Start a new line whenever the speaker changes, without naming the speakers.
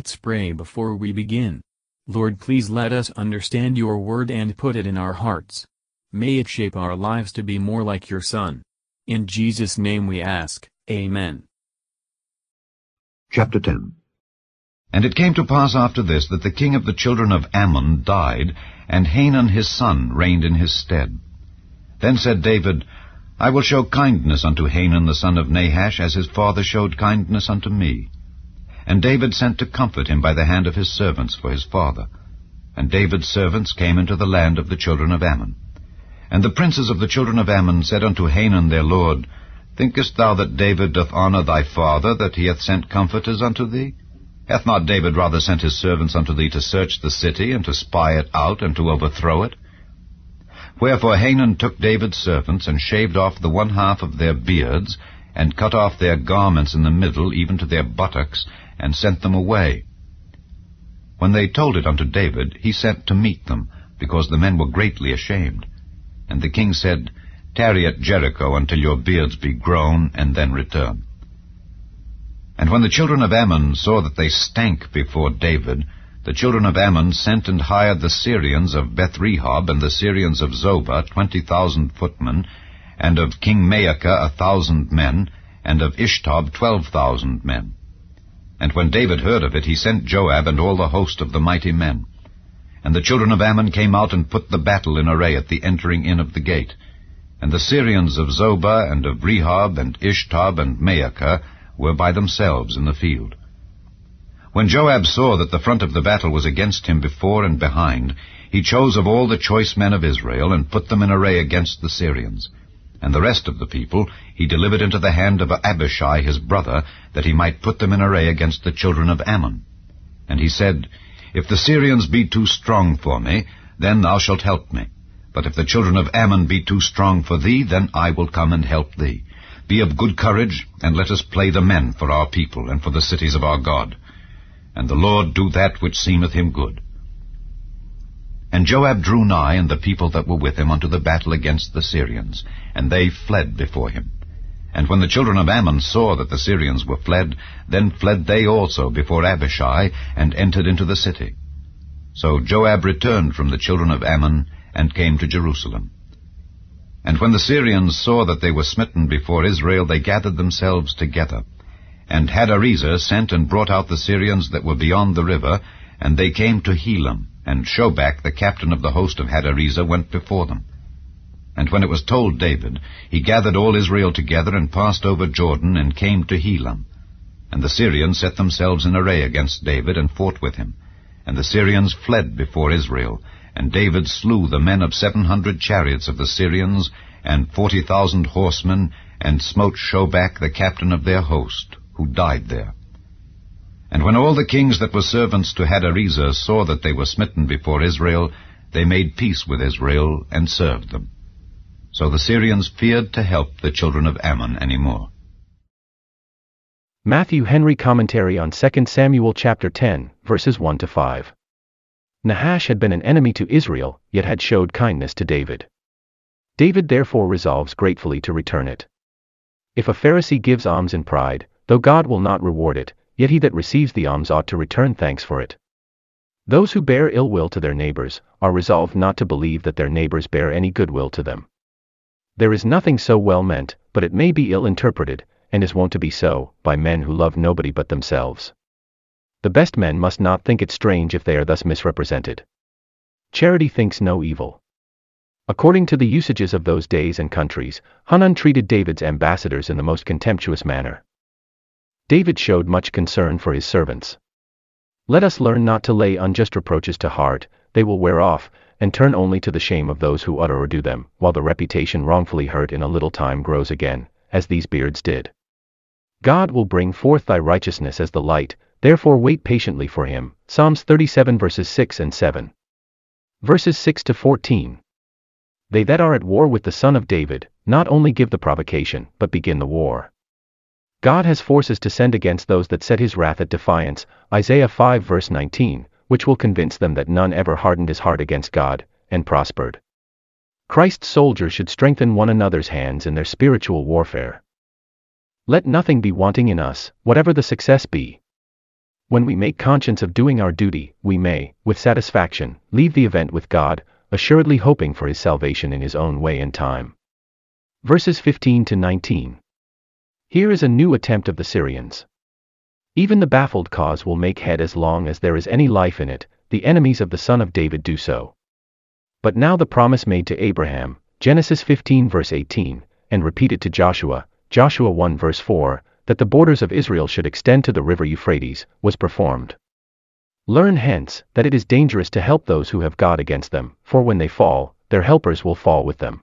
Let's pray before we begin. Lord please let us understand your word and put it in our hearts. May it shape our lives to be more like your Son. In Jesus' name we ask, Amen.
Chapter 10
And it came to pass after this that the king of the children of Ammon died, and Hanun his son reigned in his stead. Then said David, I will show kindness unto Hanun the son of Nahash, as his father showed kindness unto me. And David sent to comfort him by the hand of his servants for his father. And David's servants came into the land of the children of Ammon. And the princes of the children of Ammon said unto Hanun their lord, Thinkest thou that David doth honour thy father, that he hath sent comforters unto thee? Hath not David rather sent his servants unto thee to search the city, and to spy it out, and to overthrow it? Wherefore Hanun took David's servants, and shaved off the one half of their beards, and cut off their garments in the middle, even to their buttocks, and sent them away. When they told it unto David, he sent to meet them, because the men were greatly ashamed. And the king said, Tarry at Jericho until your beards be grown, and then return. And when the children of Ammon saw that they stank before David, the children of Ammon sent and hired the Syrians of Bethrehob and the Syrians of Zobah, twenty thousand footmen, and of King Maacah a thousand men, and of Ishtob twelve thousand men. And when David heard of it, he sent Joab and all the host of the mighty men. And the children of Ammon came out and put the battle in array at the entering in of the gate. And the Syrians of Zobah and of Rehob and Ishtob and Maacah were by themselves in the field. When Joab saw that the front of the battle was against him before and behind, he chose of all the choice men of Israel, and put them in array against the Syrians. And the rest of the people he delivered into the hand of Abishai his brother, that he might put them in array against the children of Ammon. And he said, If the Syrians be too strong for me, then thou shalt help me. But if the children of Ammon be too strong for thee, then I will come and help thee. Be of good courage, and let us play the men for our people, and for the cities of our God. And the Lord do that which seemeth him good. And Joab drew nigh, and the people that were with him, unto the battle against the Syrians, and they fled before him. And when the children of Ammon saw that the Syrians were fled, then fled they also before Abishai, and entered into the city. So Joab returned from the children of Ammon, and came to Jerusalem. And when the Syrians saw that they were smitten before Israel, they gathered themselves together. And Hadarezer sent and brought out the Syrians that were beyond the river, and they came to Helam, and Shobach, the captain of the host of Hadarezer, went before them. And when it was told David, he gathered all Israel together, and passed over Jordan, and came to Helam. And the Syrians set themselves in array against David, and fought with him. And the Syrians fled before Israel, and David slew the men of seven hundred chariots of the Syrians, and forty thousand horsemen, and smote Shobach the captain of their host, who died there. And when all the kings that were servants to Hadarezer saw that they were smitten before Israel, they made peace with Israel, and served them. So the Syrians feared to help the children of Ammon any more.
Matthew Henry Commentary on 2 Samuel chapter 10, verses 1 to 5. Nahash had been an enemy to Israel, yet had showed kindness to David. David therefore resolves gratefully to return it. If a Pharisee gives alms in pride, though God will not reward it, yet he that receives the alms ought to return thanks for it. Those who bear ill will to their neighbors, are resolved not to believe that their neighbors bear any good will to them. There is nothing so well meant, but it may be ill interpreted, and is wont to be so, by men who love nobody but themselves. The best men must not think it strange if they are thus misrepresented. Charity thinks no evil. According to the usages of those days and countries, Hanun treated David's ambassadors in the most contemptuous manner. David showed much concern for his servants. Let us learn not to lay unjust reproaches to heart, they will wear off, and turn only to the shame of those who utter or do them, while the reputation wrongfully hurt in a little time grows again, as these beards did. God will bring forth thy righteousness as the light, therefore wait patiently for him. Psalms 37 verses 6 and 7. Verses 6 to 14. They that are at war with the Son of David, not only give the provocation, but begin the war. God has forces to send against those that set his wrath at defiance, Isaiah 5 verse 19, which will convince them that none ever hardened his heart against God, and prospered. Christ's soldiers should strengthen one another's hands in their spiritual warfare. Let nothing be wanting in us, whatever the success be. When we make conscience of doing our duty, we may, with satisfaction, leave the event with God, assuredly hoping for his salvation in his own way and time. Verses 15 to 19. Here is a new attempt of the Syrians. Even the baffled cause will make head as long as there is any life in it, the enemies of the Son of David do so. But now the promise made to Abraham, Genesis 15 verse 18, and repeated to Joshua, Joshua 1 verse 4, that the borders of Israel should extend to the river Euphrates, was performed. Learn hence that it is dangerous to help those who have God against them, for when they fall, their helpers will fall with them.